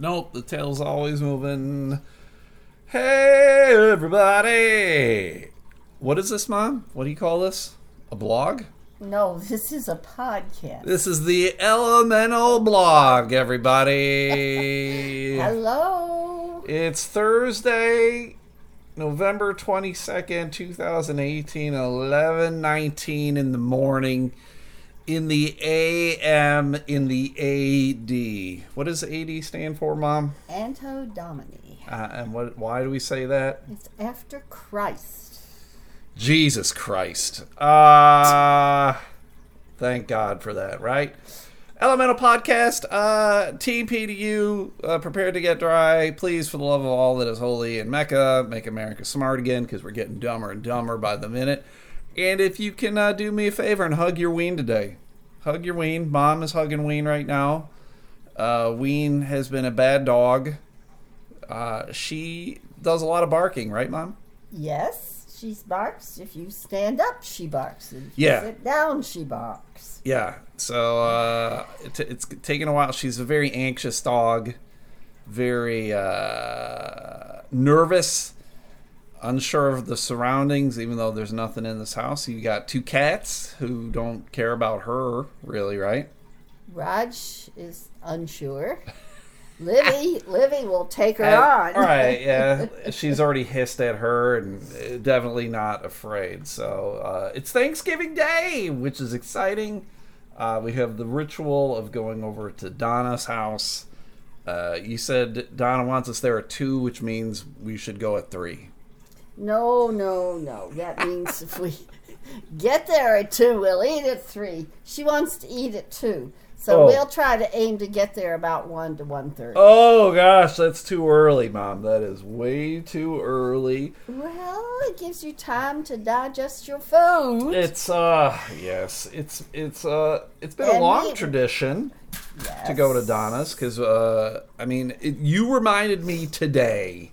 Nope, the tail's always moving. Hey, everybody! What is this, Mom? What do you call this? A blog? No, this is a podcast. This is the Elemental Blog, everybody. Hello. It's Thursday, November 22nd, 2018, 11:19 in the morning in the AM in the AD. What does AD stand for, mom? Anno Domini. Uh, and what why do we say that? It's after Christ. Jesus Christ. Uh thank God for that, right? Elemental Podcast, uh, to you, uh, prepared to get dry. Please, for the love of all that is holy in Mecca, make America smart again because we're getting dumber and dumber by the minute. And if you can uh, do me a favor and hug your ween today, hug your ween. Mom is hugging ween right now. Uh, ween has been a bad dog. Uh, she does a lot of barking, right, Mom? Yes, she barks. If you stand up, she barks. If Yeah. you sit down, she barks. Yeah. So uh, it, it's taken a while. She's a very anxious dog, very uh, nervous, unsure of the surroundings. Even though there's nothing in this house, you got two cats who don't care about her really, right? Raj is unsure. Livy, Livy will take her And- on. all right, yeah. She's already hissed at her and uh, definitely not afraid. So uh, it's Thanksgiving Day, which is exciting. Uh, we have the ritual of going over to Donna's house. Uh, you said Donna wants us there at two, which means we should go at three. No, no, no. That means if we get there at two, we'll eat at three. She wants to eat at two, so Oh. we'll try to aim to get there about one to one thirty. Oh gosh, that's too early, Mom. That is way too early. Well, it gives you time to digest your food. It's uh yes, it's it's uh it's been a long we- tradition. to go to Donna's because uh, I mean it, you reminded me today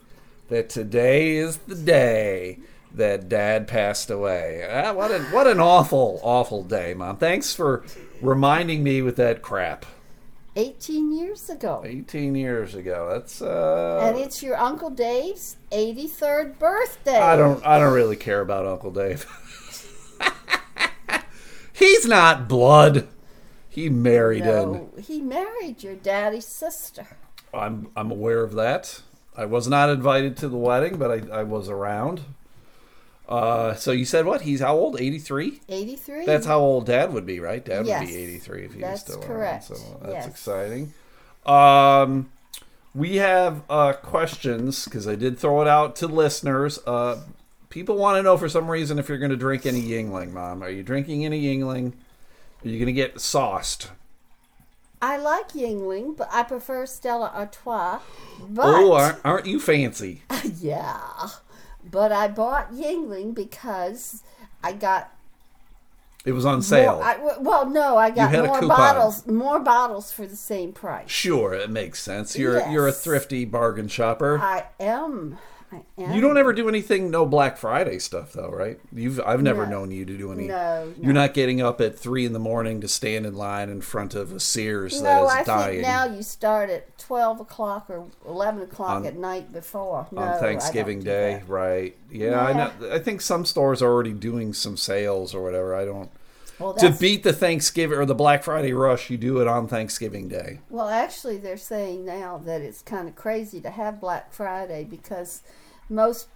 that today is the day that Dad passed away. Ah, what an what an awful awful day, Mom. Thanks for reminding me with that crap. 18 years ago. 18 years ago. That's uh. And it's your Uncle Dave's 83rd birthday. I don't I don't really care about Uncle Dave. He's not blood. He married in. He married your daddy's sister. I'm I'm aware of that. I was not invited to the wedding, but I, I was around. Uh, so you said what? He's how old? Eighty three. 83? That's how old Dad would be, right? Dad would be eighty three if he that's was still correct, around. So that's yes. exciting. Um, we have uh, questions because I did throw it out to listeners. Uh, people want to know for some reason if you're going to drink any Yuengling, Mom. Are you drinking any Yuengling? Are you going to get sauced? I like Yuengling, but I prefer Stella Artois. But, Oh, aren't, you fancy? yeah. But I bought Yuengling because I got It was on sale. More, I, well, no, I got more bottles, more bottles for the same price. Sure, it makes sense. You're Yes. you're a thrifty bargain shopper. I am. You don't ever do anything no Black Friday stuff though, right? You've I've never No. known you to do any. No, You're not getting up at three in the morning to stand in line in front of a Sears No, that I dying think now you start at twelve o'clock or eleven o'clock On- at night before. No, on Thanksgiving Day, right? Yeah, I know. I think some stores are already doing some sales or whatever. I don't. Well, To beat the Thanksgiving or the Black Friday rush, you do it on Thanksgiving Day. well, actually, they're saying now that it's kind of crazy to have Black Friday because most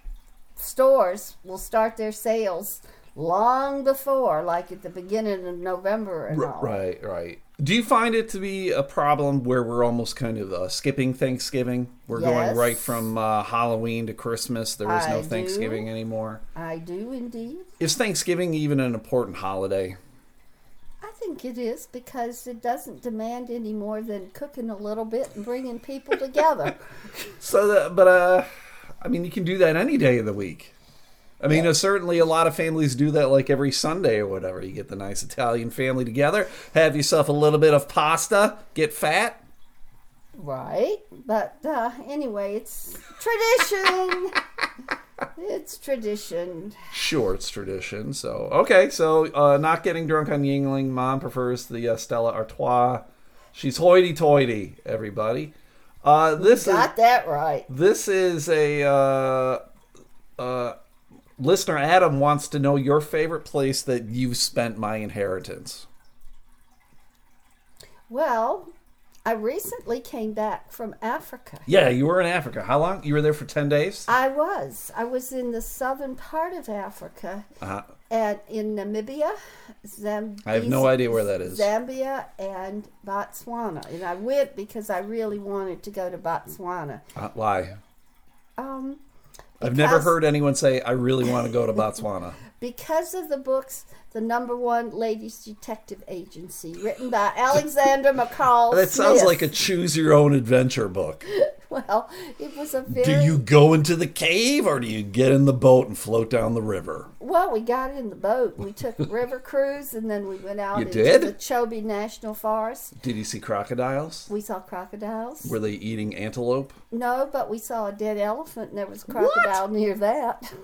stores will start their sales long before, like at the beginning of November and all. Right, right. Do you find it to be a problem where we're almost kind of uh, skipping Thanksgiving? We're going right from uh, Halloween to Christmas. There is no I do. Thanksgiving anymore. I do indeed. Is Thanksgiving even an important holiday? I think it is because it doesn't demand any more than cooking a little bit and bringing people together. So, that, but uh, I mean, you can do that any day of the week. I mean, uh, certainly a lot of families do that like every Sunday or whatever. You get the nice Italian family together, have yourself a little bit of pasta, get fat. right? But uh, anyway, it's tradition. it's tradition. Sure, it's tradition. So okay, so uh, not getting drunk on Yuengling. Mom prefers the uh, Stella Artois. She's hoity-toity. Everybody. Uh, this is Got that right. this is a uh, uh, listener. Adam wants to know your favorite place that you've spent my inheritance. Well, I recently came back from Africa. Yeah, you were in Africa. How long? You were there for ten days. I was. I was in the southern part of Africa Uh, and in Namibia, Zambia. I have no idea where that is. Zambia and Botswana. And I went because I really wanted to go to Botswana. uh, why? Um, I've never heard anyone say, "I really want to go to Botswana." Because of the books, the number one ladies detective agency, written by Alexander McCall. That sounds like a choose your own adventure book. Well, it was a very. Do you go into the cave or do you get in the boat and float down the river? Well, we got in the boat. We took a river cruise, and then we went out You into did? the Chobe National Forest. Did you see crocodiles? We saw crocodiles. Were they eating antelope? No, but we saw a dead elephant, and there was a crocodile near that.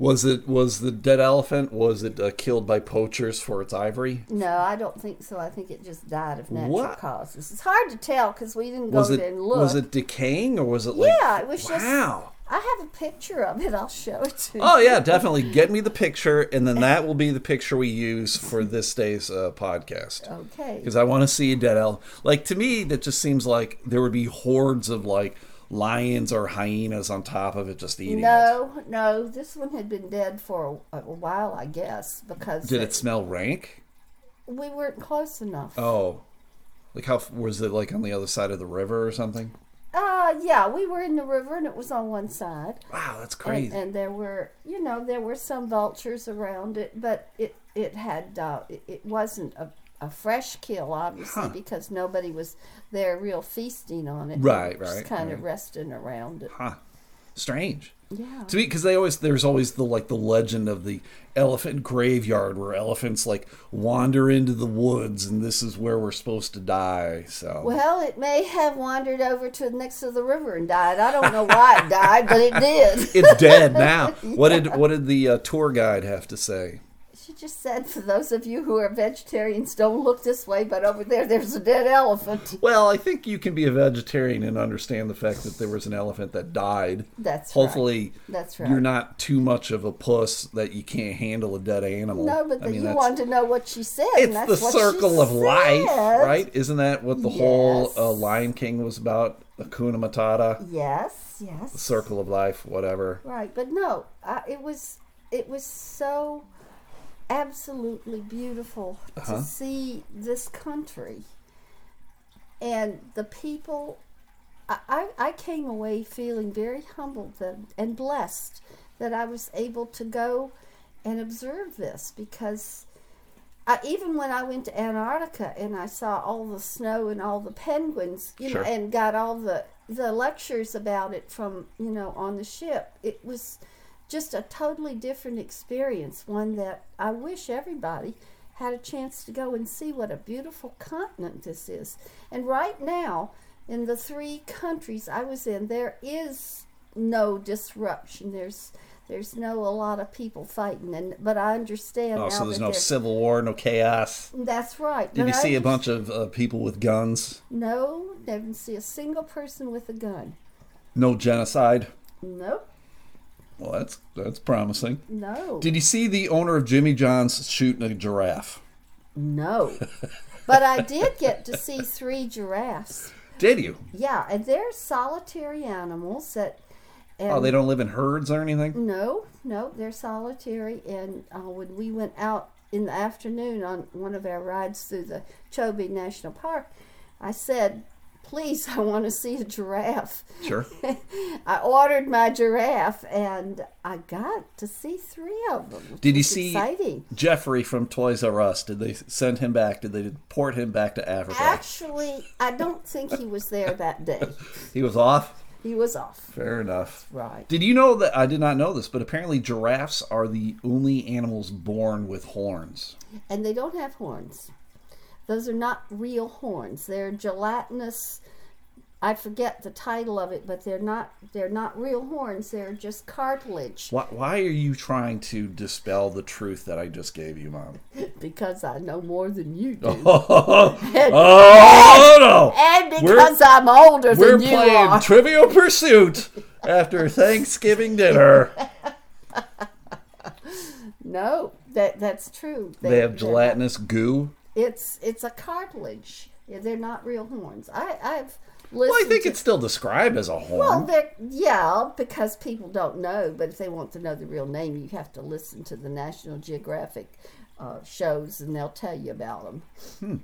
Was it was the dead elephant? Was it uh, killed by poachers for its ivory? No, I don't think so. I think it just died of natural What? causes. It's hard to tell because we didn't go Was it there and look. was it decaying or was it like? Yeah, it was just- Wow. I have a picture of it. I'll show it to you. Oh yeah, definitely. Get me the picture, and then that will be the picture we use for this day's uh, podcast. Okay. Because I want to see a dead elephant. Like to me, that just seems like there would be hordes of like lions or hyenas on top of it, just eating it. No, no, this one had been dead for a, a while, I guess, because Did it smell rank? we weren't close enough. Oh, like how was it? Like on the other side of the river or something? Uh, yeah, we were in the river and it was on one side. Wow, that's And, crazy. and there were, you know, there were some vultures around it, but it it had uh, it, it wasn't a, a fresh kill, obviously, Huh. because nobody was there real feasting on it. Right, were just right, kind right. of resting around it. huh? Strange. Yeah. To me, because they always there's always the like the legend of the elephant graveyard where elephants like wander into the woods and this is where we're supposed to die. So Well, it may have wandered over to the next to the river and died. I don't know why it died, but it did. it's dead now. What did what did the uh, tour guide have to say? She just said, for those of you who are vegetarians, don't look this way, but over there, there's a dead elephant. Well, I think you can be a vegetarian and understand the fact that there was an elephant that died. That's right. Hopefully, That's right. you're not too much of a puss that you can't handle a dead animal. No, but I mean, you wanted to know what she said. It's the circle of life, right? Isn't that what the whole uh, Lion King was about? Hakuna Matata, Yes, yes. the circle of life, whatever. Right, but no, I, it was it was so absolutely beautiful Uh-huh. to see this country and the people. I, I, came away feeling very humbled and, and blessed that I was able to go and observe this because I, even when I went to Antarctica and I saw all the snow and all the penguins, you Sure. know, and got all the the lectures about it from you know on the ship, it was just a totally different experience. One that I wish everybody had a chance to go and see what a beautiful continent this is. And right now, in the three countries I was in, there is no disruption. There's there's no a lot of people fighting, and but I understand Oh, so there's no civil war, no chaos. that's right. Did you I see a bunch of uh, people with guns? No, didn't see a single person with a gun. No genocide. Nope, Well, that's that's promising. no, Did you see the owner of Jimmy John's shooting a giraffe? no. but I did get to see three giraffes. Did you? Yeah, and they're solitary animals that. And Oh, they don't live in herds or anything. No, no, they're solitary. And uh, when we went out in the afternoon on one of our rides through the Chobe National Park, I said, "Please, I want to see a giraffe." Sure. I ordered my giraffe, and I got to see three of them. Did you see Exciting. Geoffrey from Toys R Us? Did they send him back? Did they deport him back to Africa? Actually, I don't think he was there that day. He was off. He was off. Fair enough. Right. Did you know that I did not know this, but apparently giraffes are the only animals born with horns. and they don't have horns. Those are not real horns. They're gelatinous. I forget the title of it, but they're not they're not real horns. They're just cartilage Why, why are you trying to dispel the truth that I just gave you, Mom? because I know more than you do. Oh, oh no! And because I'm older We're than you playing are. Playing Trivial Pursuit after Thanksgiving dinner. no, that that's true. They have they're not- gelatinous goo. It's it's a cartilage. They're not real horns. I I've listened. Well, I think to, it's still described as a horn. well, yeah, because people don't know. But if they want to know the real name, you have to listen to the National Geographic uh, shows, and they'll tell you about them.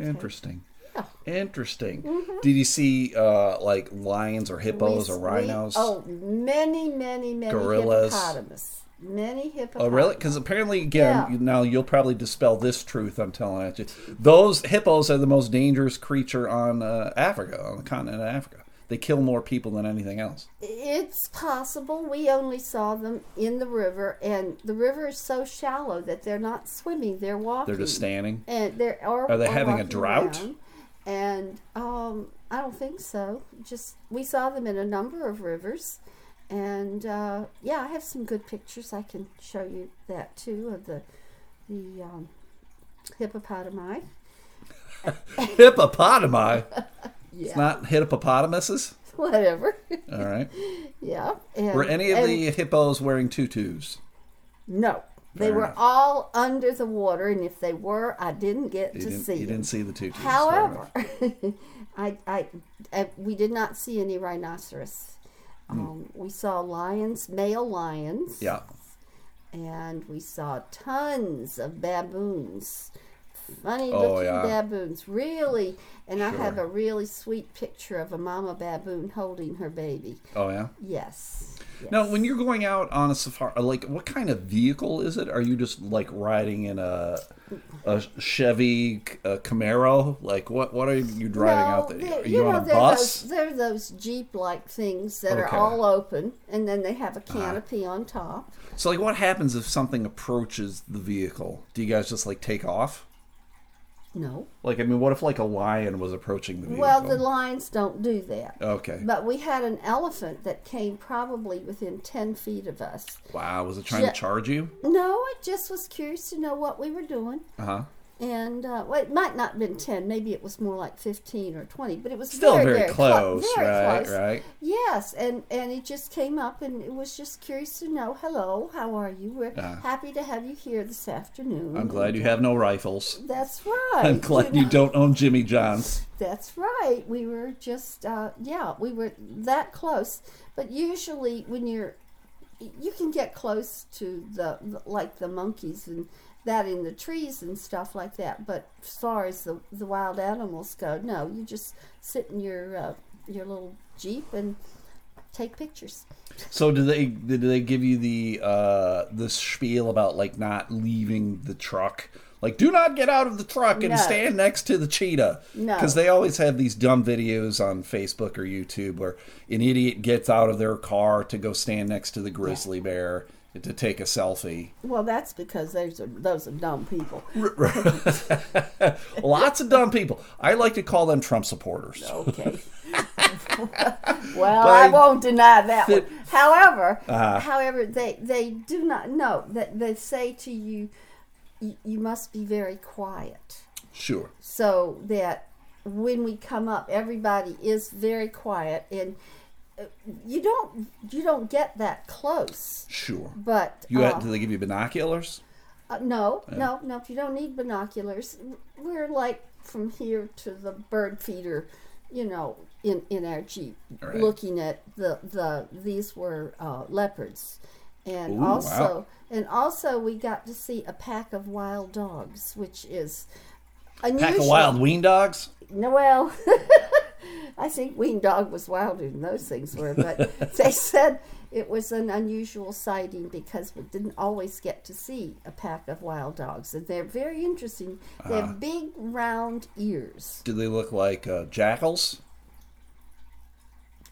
Interesting. Yeah. Interesting. Did you see uh, like lions or hippos We- or we- rhinos? oh, many, many, many Gorillas. hippopotamus. Many hippos. Oh, really? Because apparently, again, Yeah. now you'll probably dispel this truth I'm telling at you. Those hippos are the most dangerous creature on uh, Africa, on the continent of Africa. They kill more people than anything else. It's possible. We only saw them in the river, and the river is so shallow that they're not swimming; they're walking. They're just standing. And they're or, Are they having a drought? around. And um, I don't think so. Just we saw them in a number of rivers, and uh, yeah, I have some good pictures. I can show you that too of the the um, hippopotami. Hippopotami. Yeah, It's not hippopotamuses. whatever. All right. yeah. And, Were any of and- the hippos wearing tutus? No, they Fair were enough. all under the water, and if they were, I didn't get You to didn't, see you them. didn't see the tutus. However. I, I, I, we did not see any rhinoceros. Hmm. Um, we saw lions, male lions, yeah. and we saw tons of baboons. Funny Oh, looking yeah. baboons, really. And I have a really sweet picture of a mama baboon holding her baby. Oh yeah. Yes. Yes. Now, when you're going out on a safari, like what kind of vehicle is it? Are you just like riding in a a Chevy a Camaro? Like what what are you driving out there? Are you, on a bus? Those, they're those Jeep-like things that are Okay. Uh-huh. all open, and then they have a canopy on top. So like, what happens if something approaches the vehicle? Do you guys just like take off? No. Like, I mean, what if like a lion was approaching the vehicle? Well, the lions don't do that. okay. But we had an elephant that came probably within 10 feet of us. Wow, was it trying to charge you? No, it just was curious to know what we were doing. Uh huh. And, uh, well, it might not have been 10, maybe it was more like 15 or 20, but it was Still very, very, very clo- close, very right? close. Right. Yes, and and he just came up and it was just curious to know, hello, how are you? We're Ah. happy to have you here this afternoon. I'm glad you have no rifles. That's right. I'm glad you know. don't own Jimmy John's. That's right. We were just, uh, yeah, we were that close. But usually, when you're, you can get close to the like the monkeys and that in the trees and stuff like that. But as far as the the wild animals go, no, you just sit in your uh, your little jeep and take pictures. So did they did they give you the uh the spiel about like not leaving the truck? Like do not get out of the truck and No. stand next to the cheetah. No. Cuz they always have these dumb videos on Facebook or YouTube where an idiot gets out of their car to go stand next to the grizzly bear to take a selfie. Well, that's because those are those are dumb people. Lots of dumb people. I like to call them Trump supporters. Okay. well, I won't deny that one. However, Uh-huh. however, they they do not know that they say to you, you, you must be very quiet, Sure. so that when we come up, everybody is very quiet, and uh, you don't you don't get that close. Sure. But You uh, had, do they give you binoculars? uh, no, no, no. If you don't need binoculars. We're like from here to the bird feeder, you know, in in our jeep, Right. looking at the the these were uh, leopards, and Ooh, also wow. and also we got to see a pack of wild dogs, which is unusual. Pack of wild ween dogs? No, well, I think Ween Dog was wilder than those things were, but they said it was an unusual sighting because we didn't always get to see a pack of wild dogs. And they're very interesting. They Uh-huh. have big, round ears. Do they look like uh, jackals?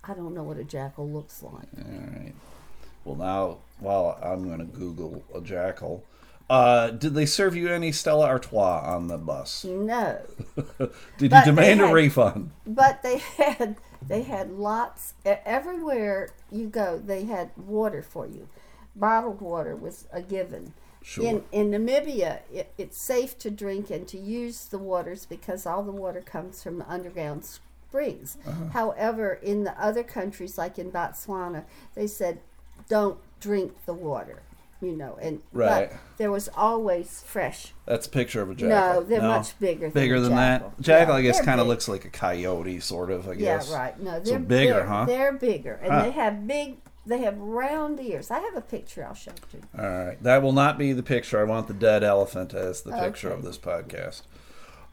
I don't know what a jackal looks like. All right. Well, now, well, I'm going to Google a jackal. Uh, did they serve you any Stella Artois on the bus? No, Did you But they demand a refund? but they had they had lots everywhere you go. They had water for you. Bottled water was a given. Sure. In, in Namibia, it, it's safe to drink and to use the waters because all the water comes from underground springs. Uh-huh. However, in the other countries, like in Botswana, they said, "Don't drink the water." You know, and Right. there was always fresh. That's a picture of a jackal. No, they're much bigger. bigger than, than that. jackal. Yeah, I guess, kind of looks like a coyote, sort of. I guess. Yeah, right. No, they're bigger, they're, huh? They're bigger, and Huh. they have big. They have round ears. I have a picture. I'll show it to you. All right, that will not be the picture. I want the dead elephant as the picture of this podcast.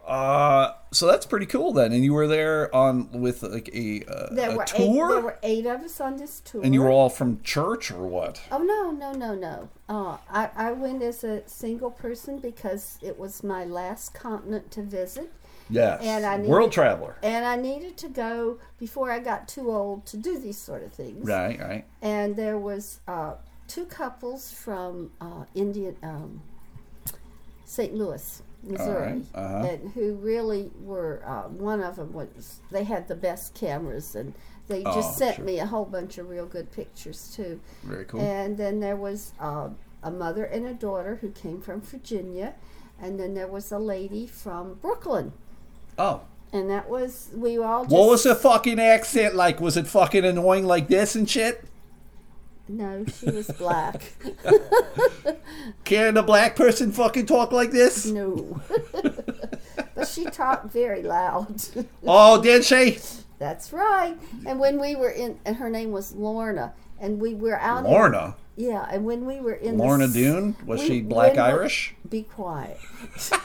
Uh, so that's pretty cool then. And you were there on with like a, uh, There a were tour, eight. There were eight of us on this tour. and you were all from church or what? Oh no, no, no, no. Uh, I I went as a single person because it was my last continent to visit, Yes, And I needed- world traveler. and I needed to go before I got too old to do these sort of things. Right, right. And there was uh, two couples from uh, Indian um, St. Louis, Missouri, right, uh-huh. and who really were. Uh, one of them was they had the best cameras, and they Oh, just sent sure. me a whole bunch of real good pictures too. Very cool. And then there was uh, a mother and a daughter who came from Virginia, and then there was a lady from Brooklyn, oh, and that was we all. Just, what was the fucking accent like? Was it fucking annoying like this and shit? No, she was black. Can a black person fucking talk like this? no, but she talked very loud. Oh, did she? That's right. And when we were in, and her name was Lorna, and we were out. in- Lorna. yeah, and when we were in Lorna the, Dune? Was we- she black when we- Irish? Be quiet.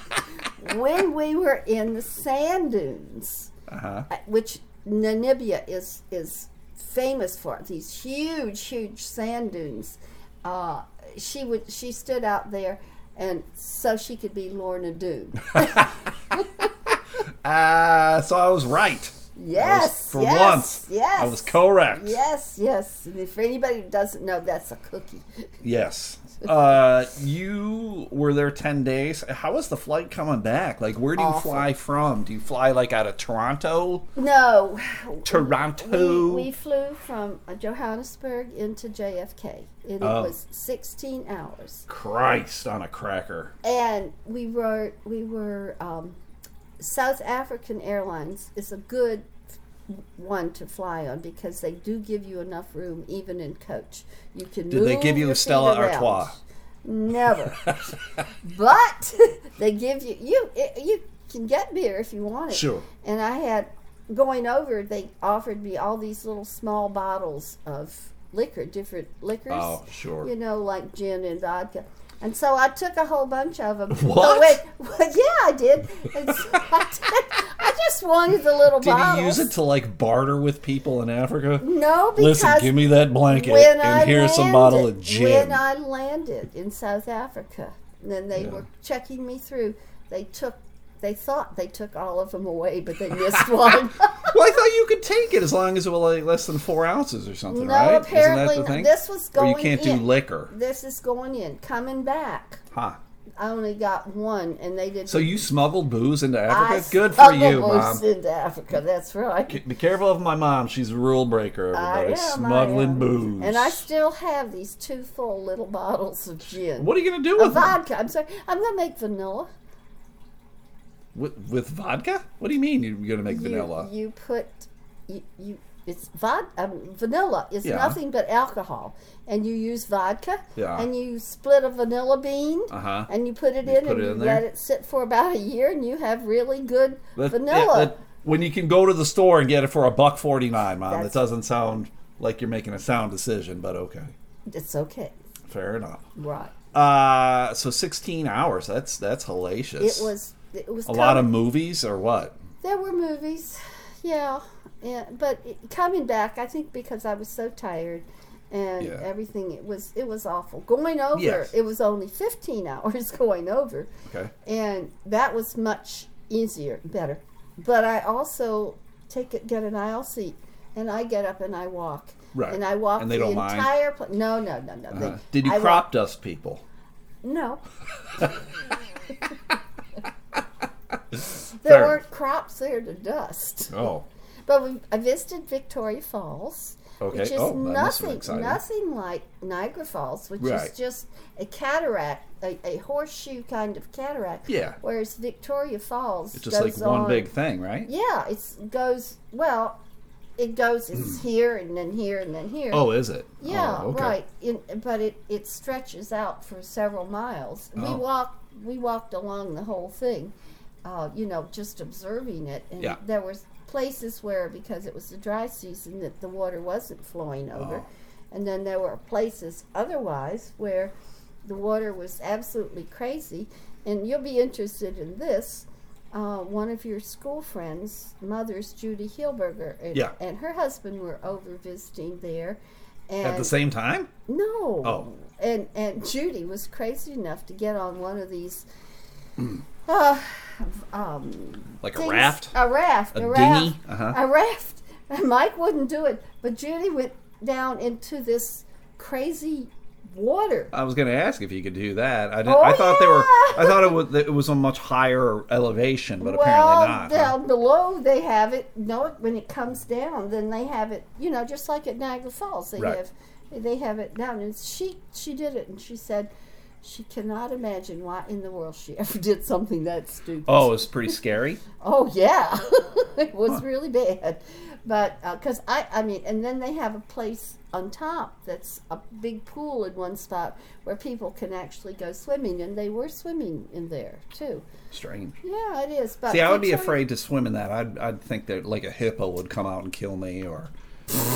when we were in the sand dunes, Uh huh. uh, which Namibia is is famous for these huge, huge sand dunes. Uh, she would she stood out there, and so she could be Lorna Doone. Uh, so I was right. Yes, for yes, once, yes. I was correct. Yes, yes. And if anybody doesn't know, that's a cookie. Yes. Uh, you were there 10 days. How was the flight coming back? Like, where do you fly from? Do you fly, like, out of Toronto? No, Toronto? we, we flew from uh, Johannesburg into JFK, and it Oh. was 16 hours. Christ on a cracker. And we were we were um, South African Airlines is a good one to fly on because they do give you enough room even in coach. You can. Did they give you a Stella. Artois? Never. but they give you you you can get beer if you want it. Sure. And I had going over. They offered me all these little small bottles of liquor, different liquors. Oh, sure. You know, like gin and vodka. And so I took a whole bunch of them. What? Well, yeah, I did. And so I, did. I just wanted the little Did bottles. you use it to, like, barter with people in Africa? No, because Listen, give me that blanket, when and I here's some bottle of gin. When I landed in South Africa, and then they Yeah. were checking me through. They took, they thought they took all of them away, but they missed one. well, I thought you could take it as long as it was, like, less than four ounces or something, no, right? apparently Isn't that the thing? this was or going you can't in. do liquor. This is going in, coming back. Huh. I only got one, and they did. So you smuggled booze into I Africa? Good for you, Mom. booze into Africa. That's right. Be careful of my mom. She's a rule breaker. I Everybody am, smuggling I booze. And I still have these two full little bottles of gin. what are you gonna do A with them? vodka. I'm sorry. I'm gonna make vanilla. With, with vodka? What do you mean you're gonna make You- vanilla? You, put you, you it's vod, um, vanilla is Yeah. nothing but alcohol, and you use vodka, Yeah. and you split a vanilla bean, Uh huh. and you put it You in, put and it you in let it sit for about a year, and you have really good That- vanilla. yeah, that- when you can go to the store and get it for a buck forty nine, mom. That's- that doesn't sound like you're making a sound decision, but okay, it's okay, fair enough. right? Uh, so sixteen hours. That's that's hellacious. It was. It was a lot of movies or what? There were movies, yeah, yeah. But coming back, I think because I was so tired and Yeah. everything, it was it was awful. Going over, Yes. it was only fifteen hours going over, Okay. and that was much easier, better. But I also take it, get an aisle seat, and I get up and I walk. Right. And I walk And they the don't entire place. No, no, no, no. Uh-huh. Did you I crop walk- dust people? no. there weren't crops there to dust. Oh. But we, I visited Victoria Falls. Okay. Which is Oh, that must have been nothing, nothing like Niagara Falls, which Right. is just a cataract, a, a horseshoe kind of cataract. Yeah. Whereas Victoria Falls It's just like one on- big thing, right? Yeah, it goes well. It goes it's hmm. here and then here and then here. Oh, is it? Yeah, Oh, okay. right. But it, it stretches out for several miles. Oh. We walked we walked along the whole thing, uh, you know, just observing it. And Yeah. there was places where because it was the dry season that the water wasn't flowing over, Oh. and then there were places otherwise where the water was absolutely crazy. And you'll be interested in this. Uh, one of your school friends, mother's Judy Hilberger, and, Yeah. and her husband were over visiting there. And At the same time? no. Oh. And and Judy was crazy enough to get on one of these. Hmm. Uh, um, Like a things- raft? A raft. A A, dinghy? raft. Uh-huh. A raft. And Mike wouldn't do it, but Judy went down into this crazy water. I was going to ask if you could do that. I, didn't, Oh, I thought they were. I thought it was it was a much higher elevation, but well, apparently not. huh? down below they have it. No, when it comes down, then they have it. You know, just like at Niagara Falls, they Right. have they have it down. And she she did it, and she said she cannot imagine why in the world she ever did something that stupid. Oh, it was pretty scary. Oh yeah, it was really bad. But uh, because I, I mean, and then they have a place on top that's a big pool in one spot where people can actually go swimming, and they were swimming in there too. Strange. Yeah, it is. But See, I would be afraid to swim in that. I'd, I'd think that like a hippo would come out and kill me, or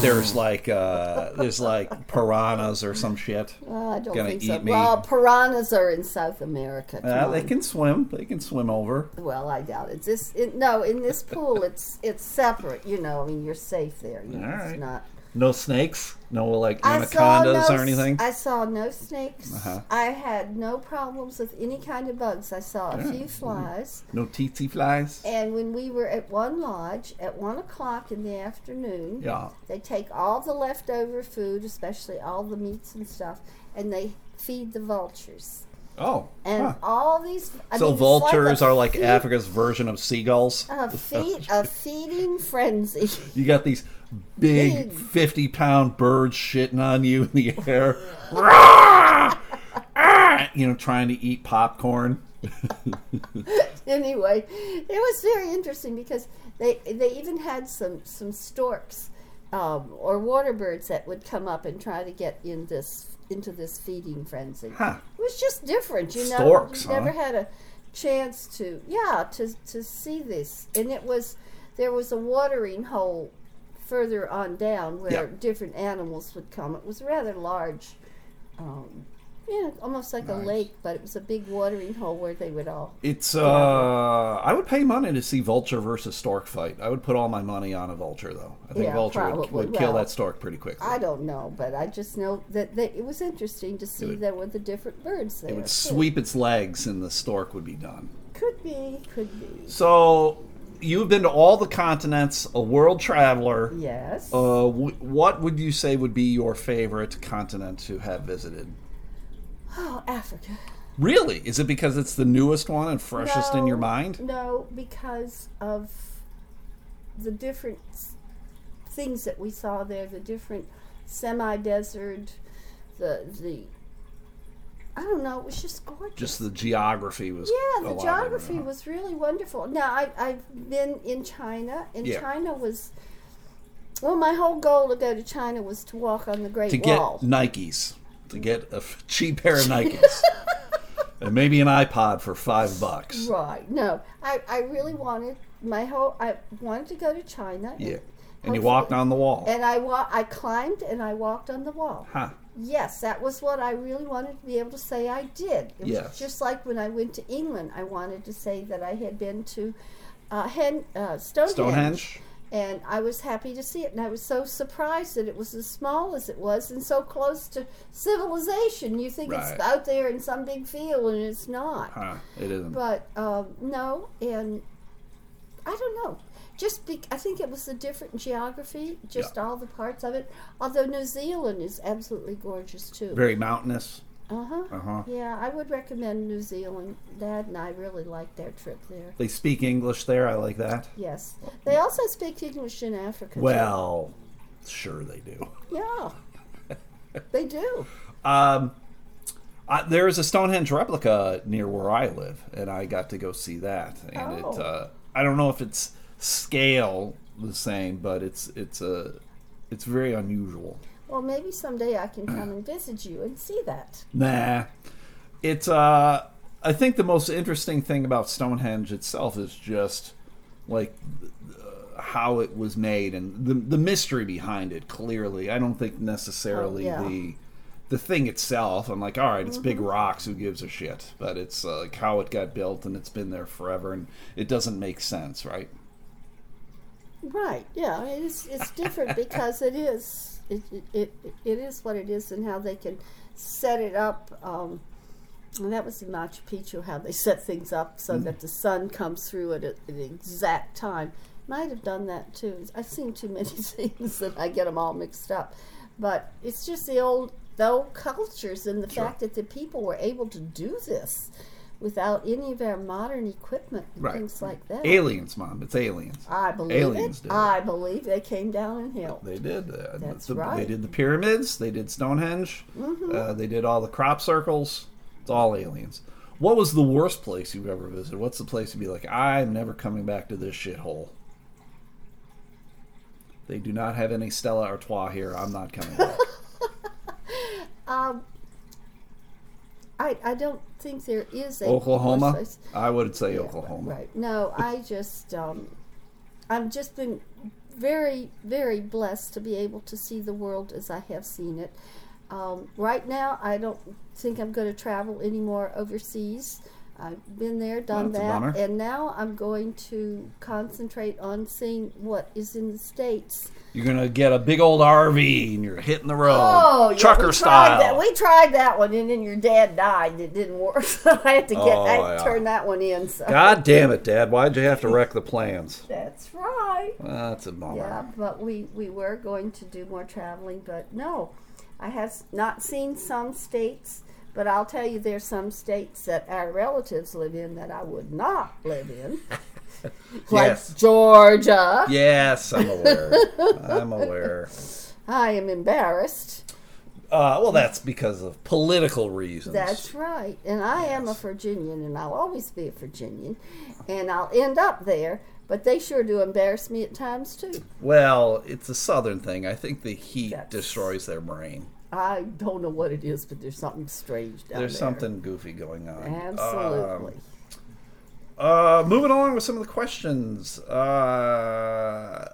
there's like uh, there's like piranhas or some shit. Uh, I don't gonna think so. eat me. Well, piranhas are in South America. Uh, they can swim. They can swim over. Well, I doubt it. This it, no in this pool. It's it's separate. You know, I mean, you're safe there. You know, All it's right. not. No snakes. No like I anacondas no, or anything. I saw no snakes. Uh-huh. I had no problems with any kind of bugs. I saw a Yeah. few flies. no tsetse flies. And when we were at one lodge at one o'clock in the afternoon, Yeah. they take all the leftover food, especially all the meats and stuff, and they feed the vultures. Oh. And huh. all these. I So mean, it's like vultures are like feed- Africa's version of seagulls. A, feed, a feeding frenzy. You got these big Big. fifty pound birds shitting on you in the air. You know, trying to eat popcorn. anyway, it was very interesting because they they even had some some storks um, or water birds that would come up and try to get in this into this feeding frenzy. Huh. It was just different, you know. Storks, you never huh? had a chance to yeah to to see this, and it was there was a watering hole further on down where Yeah. different animals would come. It was rather large. Um, yeah, almost like a lake, but it was a big watering hole where they would all It's uh I would pay money to see vulture versus stork fight. I would put all my money on a vulture though. I think Yeah, vulture would, would kill Well, that stork pretty quickly. I don't know, but I just know that, that it was interesting to see would- there were the different birds there. it would sweep its legs and the stork would be done. Could be, could be. So you've been to all the continents, a world traveler. Yes. Uh, w- what would you say would be your favorite continent to have visited? oh, Africa. Really? Is it because it's the newest one and freshest in your mind? No, because of the different things that we saw there, the different semi-desert, the the. I don't know. It was just gorgeous. Just the geography was. Yeah, the geography was really wonderful. Now, I, I've been in China, and Yeah. China was. Well, my whole goal to go to China was to walk on the Great to get Wall. Nikes, to get a cheap pair of Nikes, and maybe an iPod for five bucks. Right. No, I, I really wanted my whole. I wanted to go to China. Yeah, and and you walked on the wall. And I wa- I climbed and I walked on the wall. Huh? Yes, that was what I really wanted to be able to say I did. It Yes. was just like when I went to England, I wanted to say that I had been to uh, Hen, uh, Stonehenge. Stonehenge. And I was happy to see it. And I was so surprised that it was as small as it was and so close to civilization. You think Right. it's out there in some big field, and it's not. Huh? It isn't. But um, no, and I don't know. Just be, I think it was the different geography, just all the parts of it. Although New Zealand is absolutely gorgeous too. Very mountainous. Uh huh. Uh huh. Yeah, I would recommend New Zealand. Dad and I really liked their trip there. They speak English there. I like that. Yes, they also speak English in Africa. too. Well, sure they do. Yeah, they do. Um, I, there is a Stonehenge replica near where I live, and I got to go see that. And Oh. it, uh, I don't know if it's scale the same, but it's it's a it's very unusual. Well, maybe someday I can come and visit you and see that. Nah, it's uh, I think the most interesting thing about Stonehenge itself is just like uh, how it was made and the the mystery behind it. Clearly, I don't think necessarily Oh, yeah. the the thing itself. I'm like, all right, it's big Mm-hmm. rocks. Who gives a shit? But it's uh, like how it got built and it's been there forever, and it doesn't make sense, right? Right. Yeah. It is. It's different because it is. It, it, it, is what it is, and how they can set it up. Um, and that was in Machu Picchu how they set things up so that the sun comes through at, a, at the exact time. Might have done that too. I've seen too many things that I get them all mixed up. But it's just the old the old cultures and the Sure. fact that the people were able to do this without any of our modern equipment and Right. things like that. Aliens, mom. It's aliens. I believe Aliens it. did. I believe they came down and helped. They did. Uh, That's the- They right. Mm-hmm. did the pyramids. They did Stonehenge. Uh, they did all the crop circles. It's all aliens. What was the worst place you've ever visited? What's the place you'd be like, I'm never coming back to this shithole? They do not have any Stella Artois here. I'm not coming back. Um, I I don't think there is a Oklahoma? I would say Yeah, Oklahoma. Right. No, I just um, I've just been very very blessed to be able to see the world as I have seen it. Um, right now, I don't think I'm going to travel anymore overseas. I've been there, done That's that, and now I'm going to concentrate on seeing what is in the states. You're gonna get a big old RV and you're hitting the road, Oh, yeah, trucker we style. Tried that. We tried that one, and then your dad died. It didn't work. So I had to get. Oh, I had to turn that one in. So. God damn it, Dad! Why'd you have to wreck the plans? That's right. That's a bummer. Yeah, but we we were going to do more traveling, but no, I have not seen some states. But I'll tell you, there's some states that our relatives live in that I would not live in, like Yes. Georgia. Yes, I'm aware. I'm aware. I am embarrassed. Uh, well, that's because of political reasons. That's right. And I am a Virginian, and I'll always be a Virginian, and I'll end up there. But they sure do embarrass me at times too. well, it's a southern thing. I think the heat That's- destroys their brain. I don't know what it is, but there's something strange down there. There's there. something goofy going on. Absolutely. Um, uh, moving along with some of the questions. Uh,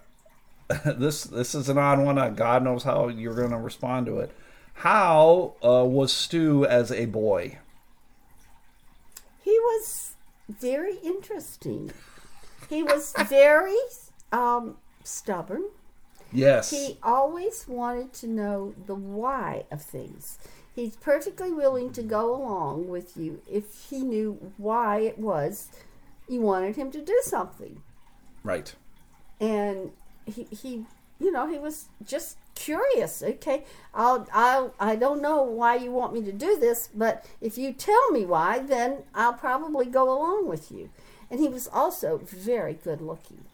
this this is an odd one. Uh, God knows how you're going to respond to it. How uh, was Stu as a boy? He was very interesting. He was very um, stubborn. Yes. He always wanted to know the why of things. He's perfectly willing to go along with you if he knew why it was you wanted him to do something. right. And he, he you know, he was just curious. Okay, I'll, I'll, I don't know why you want me to do this, but if you tell me why, then I'll probably go along with you. And he was also very good looking.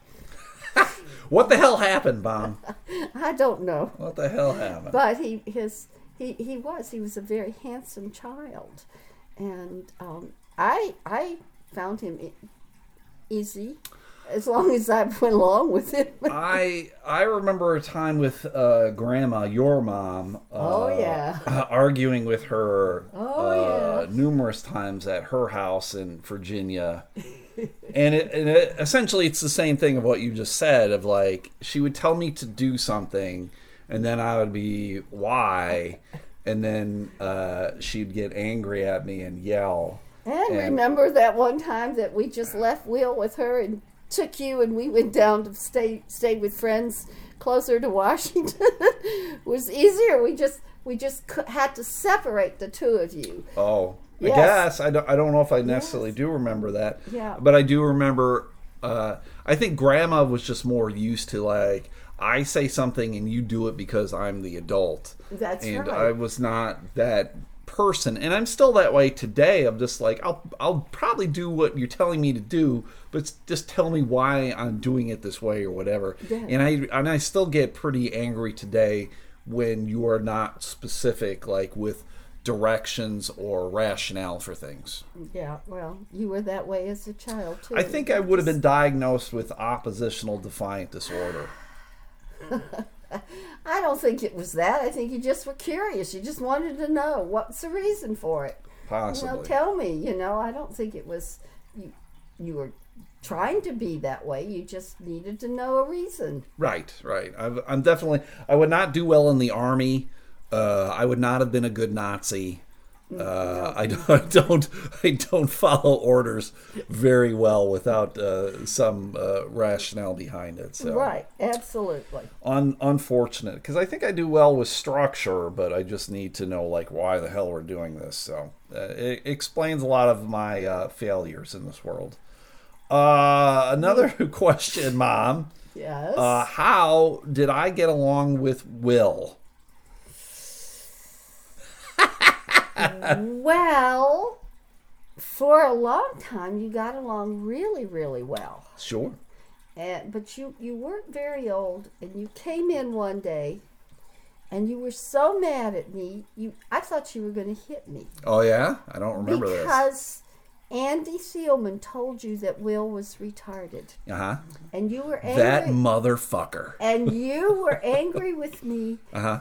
What the hell happened, Bob? I don't know. What the hell happened? but he his he, he was he was a very handsome child and um, I I found him easy as long as I went along with it. I I remember a time with uh, Grandma, your mom. Uh, Oh, yeah. arguing with her Oh, uh, numerous times at her house in Virginia, and it, and it essentially it's the same thing of what you just said. Of like she would tell me to do something, and then I would be why, and then uh, she'd get angry at me and yell. and And- remember that one time that we just left Will with her and took you and we went down to stay stay with friends closer to Washington it was easier we just we just had to separate the two of you Oh, I guess I don't. I don't know if I necessarily do remember that. Yeah. But I do remember. Uh, I think Grandma was just more used to like I say something and you do it because I'm the adult. That's and right. I was not that person, and I'm still that way today. I'm just like I'll I'll probably do what you're telling me to do, but just tell me why I'm doing it this way or whatever. Yeah. And I and I still get pretty angry today when you are not specific, like with directions or rationale for things. Yeah, well, you were that way as a child too. I think I would have been diagnosed with oppositional defiant disorder. I don't think it was that. I think you just were curious. You just wanted to know what's the reason for it. You Possibly. know, tell me. You know, I don't think it was you. You were trying to be that way. You just needed to know a reason. Right, right. I've, I'm definitely. I would not do well in the army. Uh, I would not have been a good Nazi. Uh, I, don't, I don't. I don't follow orders very well without uh, some uh, rationale behind it. So Right, absolutely. un, unfortunate because I think I do well with structure, but I just need to know like why the hell we're doing this. So uh, it explains a lot of my uh, failures in this world. Uh, another question, Mom. Yes. Uh, how did I get along with Will? Well, for a long time, you got along really, really well. Sure. And but you you weren't very old, and you came in one day, and you were so mad at me. You I thought you were going to hit me Oh yeah, I don't remember this. because Andy Seelman told you that Will was retarded, Uh huh. and you were angry. That motherfucker. and you were angry with me. Uh huh.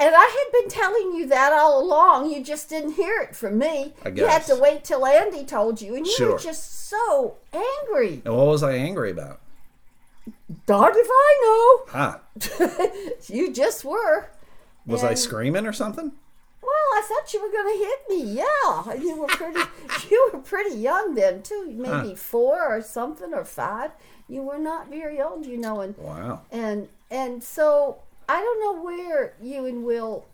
And I had been telling you that all along. You just didn't hear it from me. I guess. You had to wait till Andy told you, and you Sure. were just so angry. And what was I angry about? Darned if I know. Huh? you just were. Was I screaming or something? Well, I thought you were going to hit me. Yeah, you were pretty. you were pretty young then too. Maybe four or something or five. You were not very old, you know, and Wow. and and so I don't know where you and Will,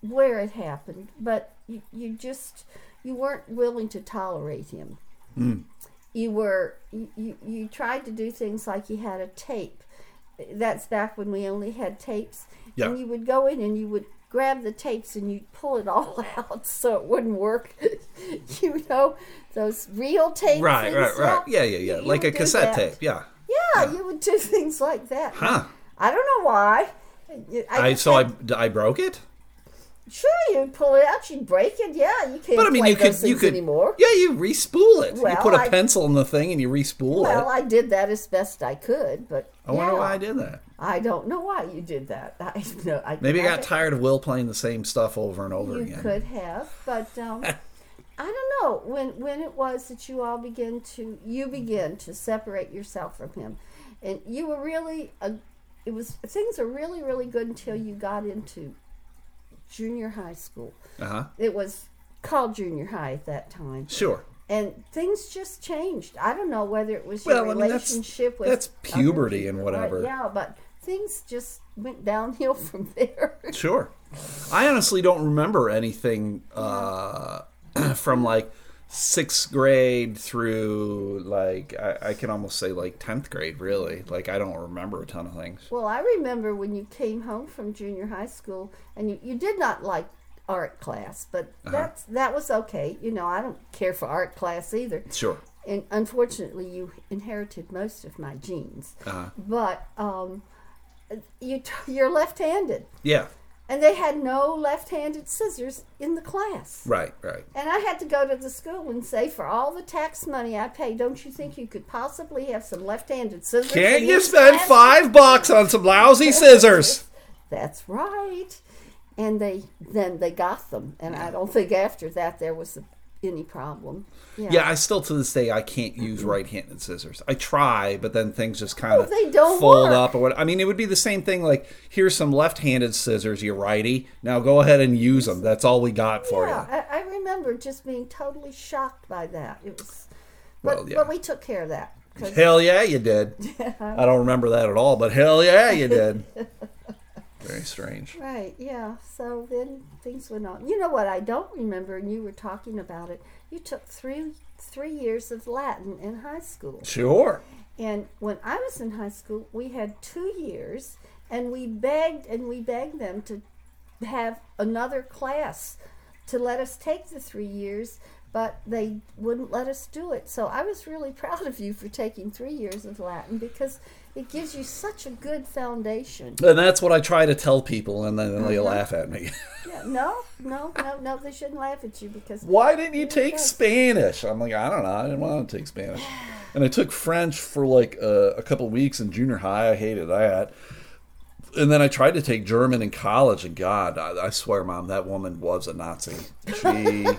where it happened, but you, you just you weren't willing to tolerate him. Hmm. You were you, you you tried to do things like you had a tape. That's back when we only had tapes. Yeah. And you would go in and you would grab the tapes and you'd pull it all out so it wouldn't work. you know, those real tapes. Right, right, right. Yeah, yeah, yeah. You Like a cassette that. tape. Yeah. Yeah, you would do things like that. Huh. I don't know why. I, just so I, I broke it. sure you'd pull it out, you'd break it. Yeah, you can't But I mean, you could you could anymore. yeah, you respool it. Well, you put a I- pencil in the thing and you respool Well, it. Well, I did that as best I could, but I wonder why I did that. I don't know why you did that. I no, I Maybe I got tired of Will playing the same stuff over and over You again. You could have, but um, I don't know when when it was that you all began to you began to separate yourself from him, and you were really a, it was things are really really good until you got into junior high school. Uh huh. It was called junior high at that time, Sure. and things just changed. I don't know whether it was your Well, I mean, that's- relationship with that's puberty and people, right? whatever. Yeah, but things just went downhill from there. Sure. I honestly don't remember anything uh, from like sixth grade through like I, I can almost say like tenth grade. Really, like I don't remember a ton of things. Well, I remember when you came home from junior high school, and you, you did not like art class, but Uh-huh. that's that was okay. You know, I don't care for art class either. Sure. And unfortunately, you inherited most of my genes. Uh-huh. But um, you t- you're left-handed, Yeah. And they had no left-handed scissors in the class. Right. Right. And I had to go to the school and say, for all the tax money I pay, don't you think you could possibly have some left-handed scissors? Can't you spend class?" five bucks on some lousy scissors? That's right. And they then they got them, and I don't think after that there was any problem. Yeah, I still to this day I can't use mm-hmm. right-handed scissors. I try, but then things just kind oh, of Oh, they don't fold work. up or what. I mean, it would be the same thing. Like, here's some left-handed scissors, you righty. Now go ahead and use them. That's all we got for you. Yeah, I, I remember just being totally shocked by that. It was, but Well, yeah. but we took care of that. Hell yeah, you did. I don't remember that at all, but hell yeah, you did. Very strange. right, yeah. So then things went on. You know what I don't remember, and you were talking about it. You took three three years of Latin in high school. Sure. And when I was in high school, we had two years, and we begged and we begged them to have another class to let us take the three years, but they wouldn't let us do it. So I was really proud of you for taking three years of Latin because it gives you such a good foundation. And that's what I try to tell people, and then they Uh-huh. laugh at me. Yeah, no, no, no, no, they shouldn't laugh at you because Why didn't you take Spanish? I'm like, I don't know. I didn't want to take Spanish. And I took French for like uh, a couple weeks in junior high. I hated that. And then I tried to take German in college, and God, I, I swear, Mom, that woman was a Nazi. She that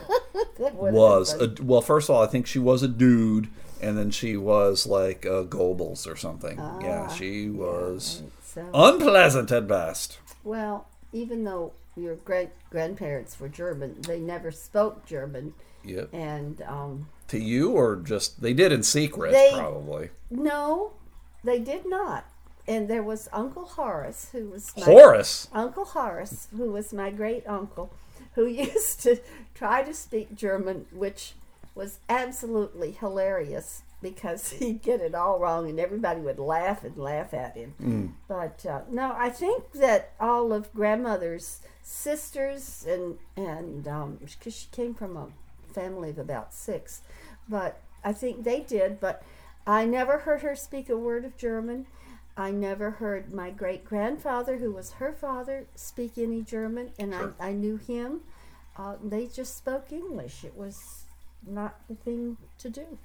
would have was a, well. First of all, I think she was a dude, and then she was like uh, Goebbels or something. yeah, Ah, she was So, unpleasant at best. well, even though your great grandparents were German, they never spoke German, Yep. and um, To you, or just they did in secret, They- probably. no, they did not. And there was Uncle Horace, who was my Horace. Uncle Horace, who was my great uncle, who used to try to speak German, which was absolutely hilarious because he'd get it all wrong and everybody would laugh and laugh at him. But uh, no, I think that all of grandmother's sisters and and because she came from a family of about six, but I think they did. But I never heard her speak a word of German. I never heard my great grandfather, who was her father, speak any German, and Sure. I, I knew him. Uh, they just spoke English. It was not the thing to do.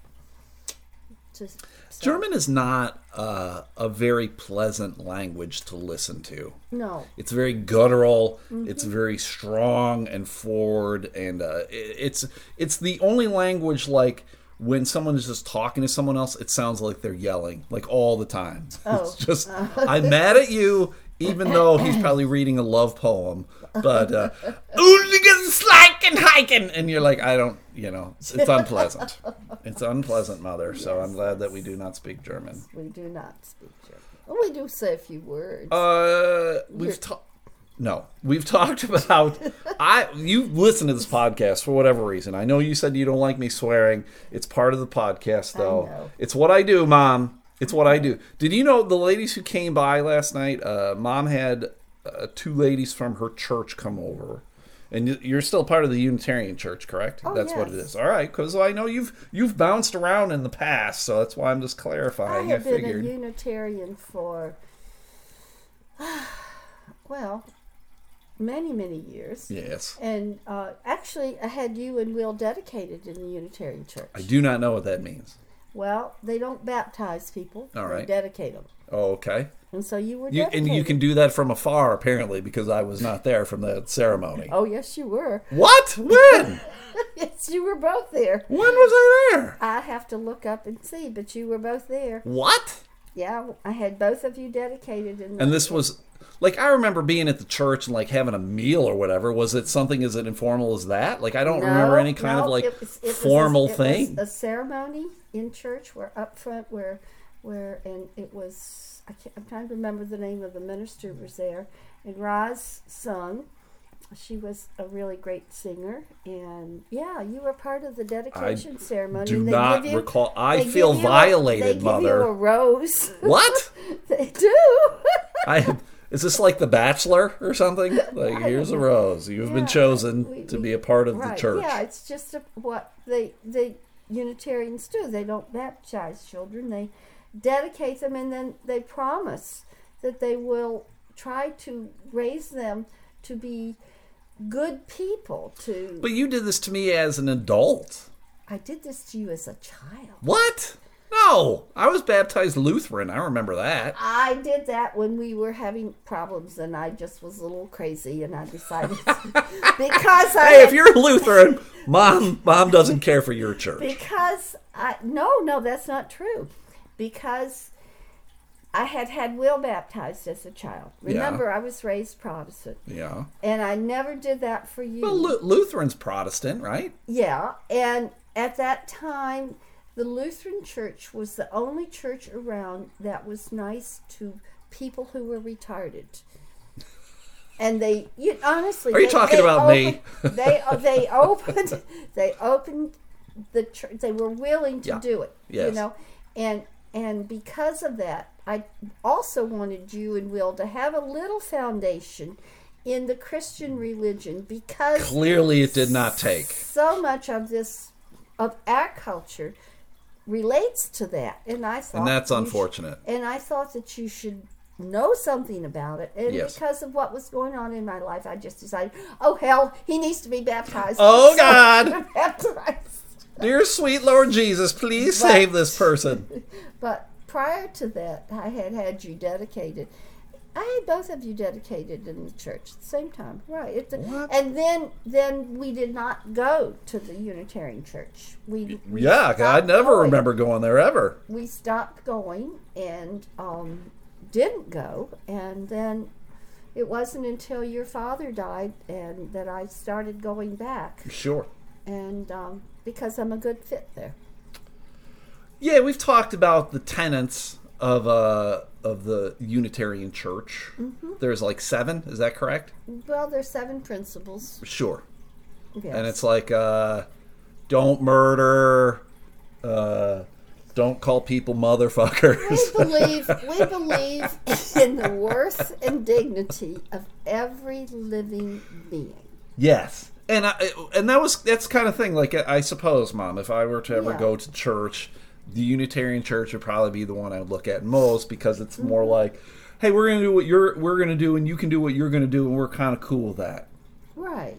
Just so- German is not uh, a very pleasant language to listen to. No, It's very guttural. Mm-hmm. It's very strong and forward, and uh, it- it's it's the only language like when someone is just talking to someone else, it sounds like they're yelling like all the time. Oh. It's just I'm mad at you, even though he's probably reading a love poem. But uh, "Ooligan slacken hiking," and you're like, I don't, you know, it's, it's unpleasant. It's unpleasant, mother. So I'm glad that we do not speak German. we do not speak German. Well, we do say a few words. Uh, we've talked. No, we've talked about. I you listen to this podcast for whatever reason. I know you said you don't like me swearing. It's part of the podcast, though. It's what I do, Mom. It's what I do. Did you know the ladies who came by last night? Uh, Mom had uh, two ladies from her church come over, and you- you're still part of the Unitarian Church, correct? Oh, that's what it is. All right, because I know you've you've bounced around in the past, so that's why I'm just clarifying. I, have been figured. a Unitarian for, well, many, many years. yes. And uh, actually, I had you and Will dedicated in the Unitarian Church. I do not know what that means. Well, they don't baptize people; All right. they dedicate them. Oh, okay. And so you were You, and you can do that from afar, apparently, because I was not there from the ceremony. Oh yes, you were. What? When? yes, you were both there. when was I there? I have to look up and see, but you were both there. What? Yeah, I had both of you dedicated in. And this was like I remember being at the church and like having a meal or whatever. Was it something as informal as that? Like I don't remember any kind of like it was- it was formal it thing. Was a ceremony in church where up front where where and it was I can't, I'm trying to remember the name of the minister who was there and Roz sung. She was a really great singer, and yeah, you were part of the dedication ceremony. Do they not give you- recall. I feel give you a- violated, they give mother. You a rose. what? they do. I is this like The Bachelor or something? Like here's a rose. You've been chosen we- to be a part of right. the church. Yeah, it's just a, what they the Unitarians do. They don't baptize children. They dedicate them, and then they promise that they will try to raise them to be good people. To But you did this to me as an adult. I did this to you as a child. What? No, I was baptized Lutheran. I remember that. I did that when we were having problems, and I just was a little crazy, and I decided because I Hey, if you're Lutheran, mom, mom doesn't care for your church. because I no no that's not true because I had had Will baptized as a child. Yeah. Remember, I was raised Protestant, Yeah. and I never did that for you. Well, Lu- Lutheran's Protestant, right? yeah, and at that time, the Lutheran Church was the only church around that was nice to people who were retarded. And they, you, honestly, Are you they- talking they about me? they uh, they opened they opened the church. They were willing to Yeah. do it. You know, and and because of that, I also wanted you and Will to have a little foundation in the Christian religion because Clearly, it did not take. so much of this of our culture relates to that and i thought And that's you should- unfortunate. and i thought that you should know something about it and Yes. because of what was going on in my life i just decided oh hell he needs to be baptized Oh, So God. Baptized Dear sweet Lord Jesus, please But- save this person. but prior to that i had had you dedicated I had both of you dedicated in the church at the same time, right? The, What? And then, then we did not go to the Unitarian Church. We, we Yeah, I never going. remember going there ever. we stopped going and um, didn't go and then it wasn't until your father died and that i started going back Sure. and um, because i'm a good fit there Yeah, we've talked about the tenets of uh of the Unitarian Church. Mm-hmm. There's like seven. Is that correct? well there's seven principles Sure. yes. And it's like uh, don't murder, uh, don't call people motherfuckers. we believe we believe in the worth and dignity of every living being Yes, and I, and that was that's kind of thing. Like I suppose, Mom, if I were to ever Yeah. go to church, the Unitarian Church would probably be the one I would look at most because it's more like, hey, we're gonna do what you're we're gonna do, and you can do what you're gonna do, and we're kind of cool with that. Right.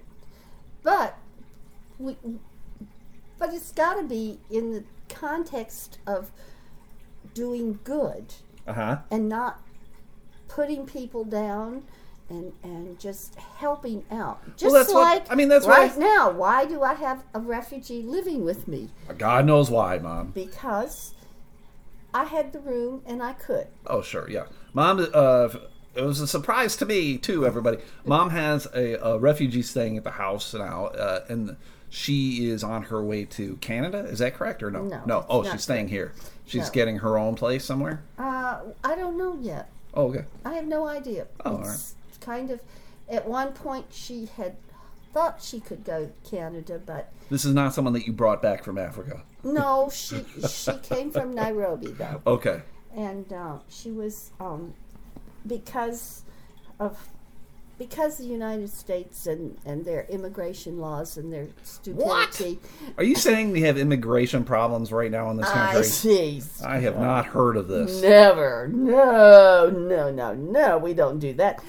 But we but it's got to be in the context of doing good Uh huh. and not putting people down and and just helping out. Just that's what- like I mean, that's what right now. Why do I have a refugee living with me? God knows why, Mom. Because I had the room and I could. Oh, sure, yeah. Mom, uh, it was a surprise to me too. Everybody, Mom has a, a refugee staying at the house now, uh, and she is on her way to Canada. Is that correct or no? No, No. Oh, she's staying here. She's No. getting her own place somewhere. Uh, I don't know yet. Oh, okay. I have no idea. Oh, all it's kind of at one point she had thought she could go to Canada, but This is not someone that you brought back from Africa. no, she she came from Nairobi though, Okay. and uh, she was um, because of because the United States and, and their immigration laws and their stupidity. What? Are you saying we have immigration problems right now in this country? I see. I have not heard of this. Never. No, no, no, no. We don't do that.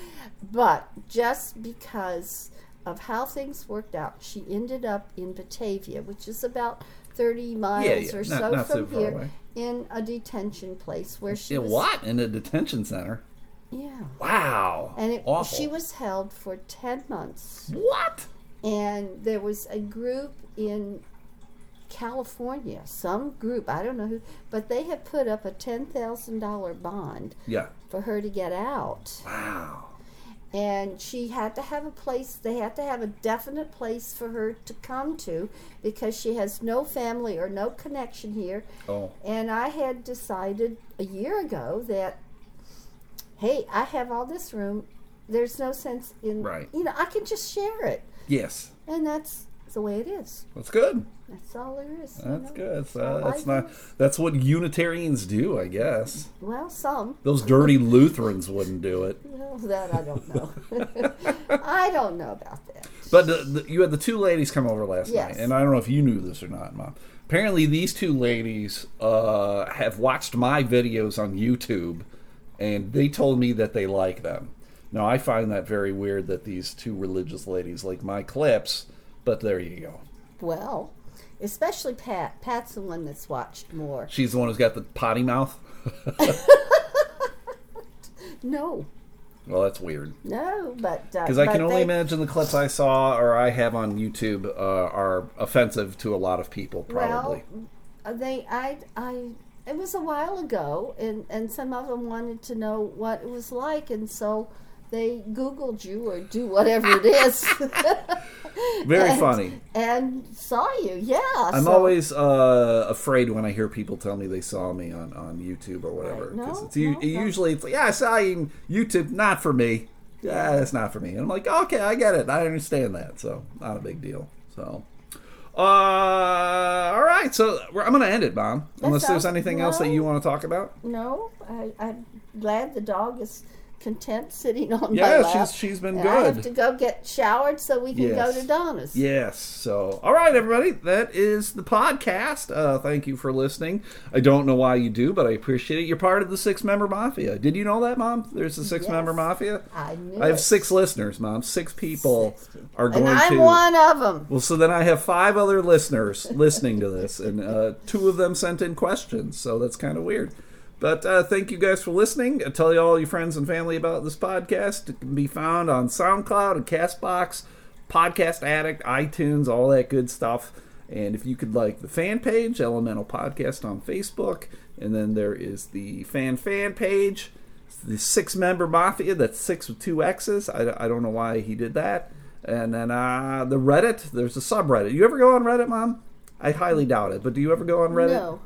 But just because of how things worked out, she ended up in Batavia, which is about 30 miles yeah. or Not- so not from here, away. in a detention place where she Yeah, was. what in a detention center? Yeah. Wow. And it, Awful. she was held for 10 months. what? And there was a group in California, some group, I don't know who, but they had put up a $10,000 bond Yeah. for her to get out. Wow. And she had to have a place, they had to have a definite place for her to come to because she has no family or no connection here. Oh. And I had decided a year ago that, hey, I have all this room. There's no sense in, Right. you know, I can just share it. Yes. And that's the way it is. That's good. That's all there is. you That's know. good. All that's not. That's what Unitarians do, I guess. Well, some. Those dirty Lutherans wouldn't do it. Well, that I don't know. I don't know about that. But the, the, you had the two ladies come over last Yes. night, and I don't know if you knew this or not, Mom. Apparently, these two ladies uh, have watched my videos on YouTube, and they told me that they like them. Now, I find that very weird that these two religious ladies like my clips, but there you go. Well, especially Pat. Pat's the one that's watched more. She's the one who's got the potty mouth. No, Well, that's weird. no, but Because I can only imagine the clips I saw or I have on YouTube uh, are offensive to a lot of people, probably. Well, uh, they, I, I, it was a while ago, and and some of them wanted to know what it was like, and so they Googled you or do whatever it is. Very and- funny. And saw you, yeah. I'm so- always uh, afraid when I hear people tell me they saw me on, on YouTube or whatever. Right. 'Cause No, no, no. usually it's like, yeah, I saw you on YouTube, not for me. Yeah, that's not for me. And I'm like, okay, I get it. I understand that. So, not a big deal. So, uh, all right. So, we're, I'm going to end it, Mom. Unless there's sounds- anything else that you want to talk about. No, I, I'm glad the dog is content sitting on my lap. Yeah, she's she's been and I have to go get showered so we can Yes. go to Donna's. Yes. So, all right, everybody, that is the podcast. Uh, thank you for listening. I don't know why you do, but I appreciate it. You're part of the six member mafia. Did you know that, Mom? There's a six member mafia. I knew I have it. six listeners, Mom. Six people Six are going to and I'm to. one of them. Well, so then I have five other listeners listening to this, and uh, two of them sent in questions, so that's kind of weird. But uh, thank you guys for listening. Uh, tell you all your friends and family about this podcast. It can be found on SoundCloud and Castbox, Podcast Addict, iTunes, all that good stuff. And if you could like the fan page, Elemental Podcast on Facebook, and then there is the fan fan page, the six member mafia. That's six with two X's. I, I don't know why he did that. And then uh, the Reddit. There's a subreddit. You ever go on Reddit, Mom? I highly doubt it. But do you ever go on Reddit? No.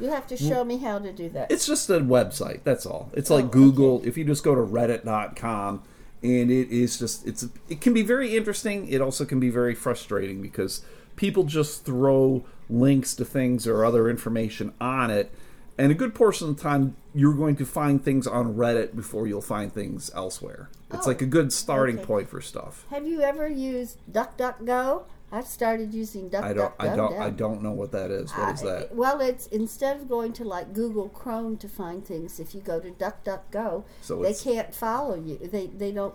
You have to show me how to do that. It's just a website. That's all. It's Oh, like Google. If you just go to Reddit.com, and it is just it's it can be very interesting. It also can be very frustrating because people just throw links to things or other information on it, and a good portion of the time you're going to find things on Reddit before you'll find things elsewhere. It's Oh, like a good starting okay. point for stuff. Have you ever used DuckDuckGo? I've started using DuckDuckGo. I don't. I don't. I don't know what that is. What is I- that? Well, it's instead of going to like Google Chrome to find things, if you go to DuckDuckGo, So they can't follow you. They they don't.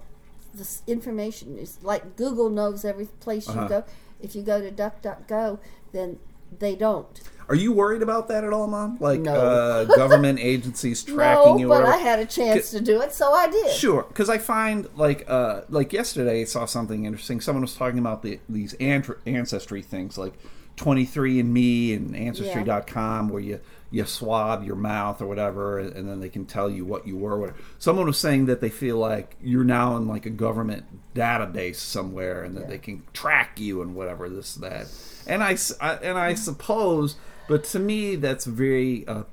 This information is like Google knows every place you Uh-huh. go. If you go to DuckDuckGo, then they don't. Are you worried about that at all, Mom? Like No. uh, government agencies tracking no, you? or but? I had a chance to do it, so I did. Sure, because I find like uh, like yesterday I saw something interesting. Someone was talking about the these ancestry things like 23andMe and Ancestry.com where you you swab your mouth or whatever, and then they can tell you what you were. Whatever. Someone was saying that they feel like you're now in like a government database somewhere, and that Yeah. they can track you and whatever this that. And I, I- and I suppose, but to me that's very uh,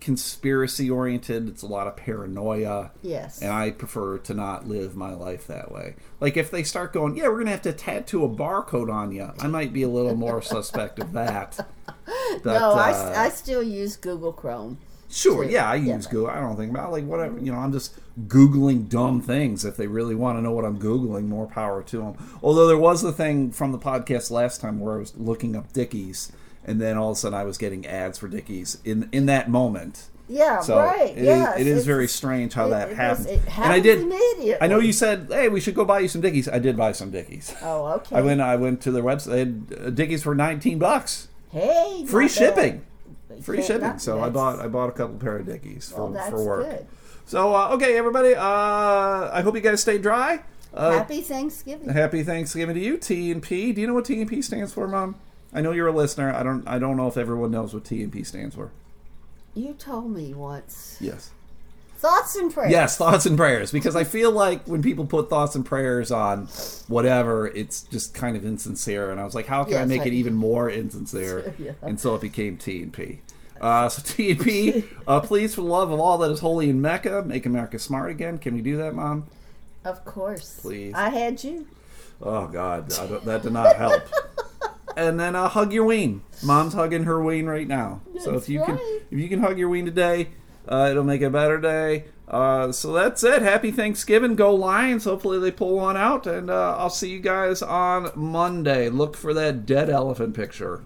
conspiracy oriented. It's a lot of paranoia. Yes. And I prefer to not live my life that way. Like if they start going, yeah, we're gonna have to tattoo a barcode on you, I might be a little more suspect of that. But, no, I, uh, I still use Google Chrome. sure, too. yeah, I Yeah. use Google. I don't think about like whatever. You know, I'm just googling dumb things. If they really want to know what I'm googling, more power to them. Although there was the thing from the podcast last time where I was looking up Dickies, and then all of a sudden I was getting ads for Dickies in in that moment. Yeah, So right. it is- yes, it is very strange how it- that it happens. It and I did. immediately. I know you said, "Hey, we should go buy you some Dickies." I did buy some Dickies. Oh, okay. I went. I went to their website. Uh, Dickies for nineteen bucks, Hey, free shipping, free shipping. So I bought. I bought a couple pair of Dickies for Well, for work. good. So uh, okay, everybody. Uh, I hope you guys stay dry. Uh, Happy Thanksgiving. happy Thanksgiving to you, T and P. Do you know what T and P stands for, Mom? I know you're a listener. I don't. I don't know if everyone knows what T and P stands for. You told me once. Yes. Thoughts and prayers. Yes, thoughts and prayers. Because I feel like when people put thoughts and prayers on whatever, it's just kind of insincere. And I was like, how can I make I- it even more insincere? Yeah. And so it became T and P. Uh, so T and P, uh, please, for the love of all that is holy in Mecca, make America smart again. Can we do that, Mom? Of course. Please. I had you. Oh God, that did not help. and then uh, hug your ween. Mom's hugging her ween right now. so if That's you can, if you can hug your ween today, uh, it'll make a better day. Uh, so that's it. Happy Thanksgiving. Go Lions. Hopefully they pull one out, and uh, I'll see you guys on Monday. Look for that dead elephant picture.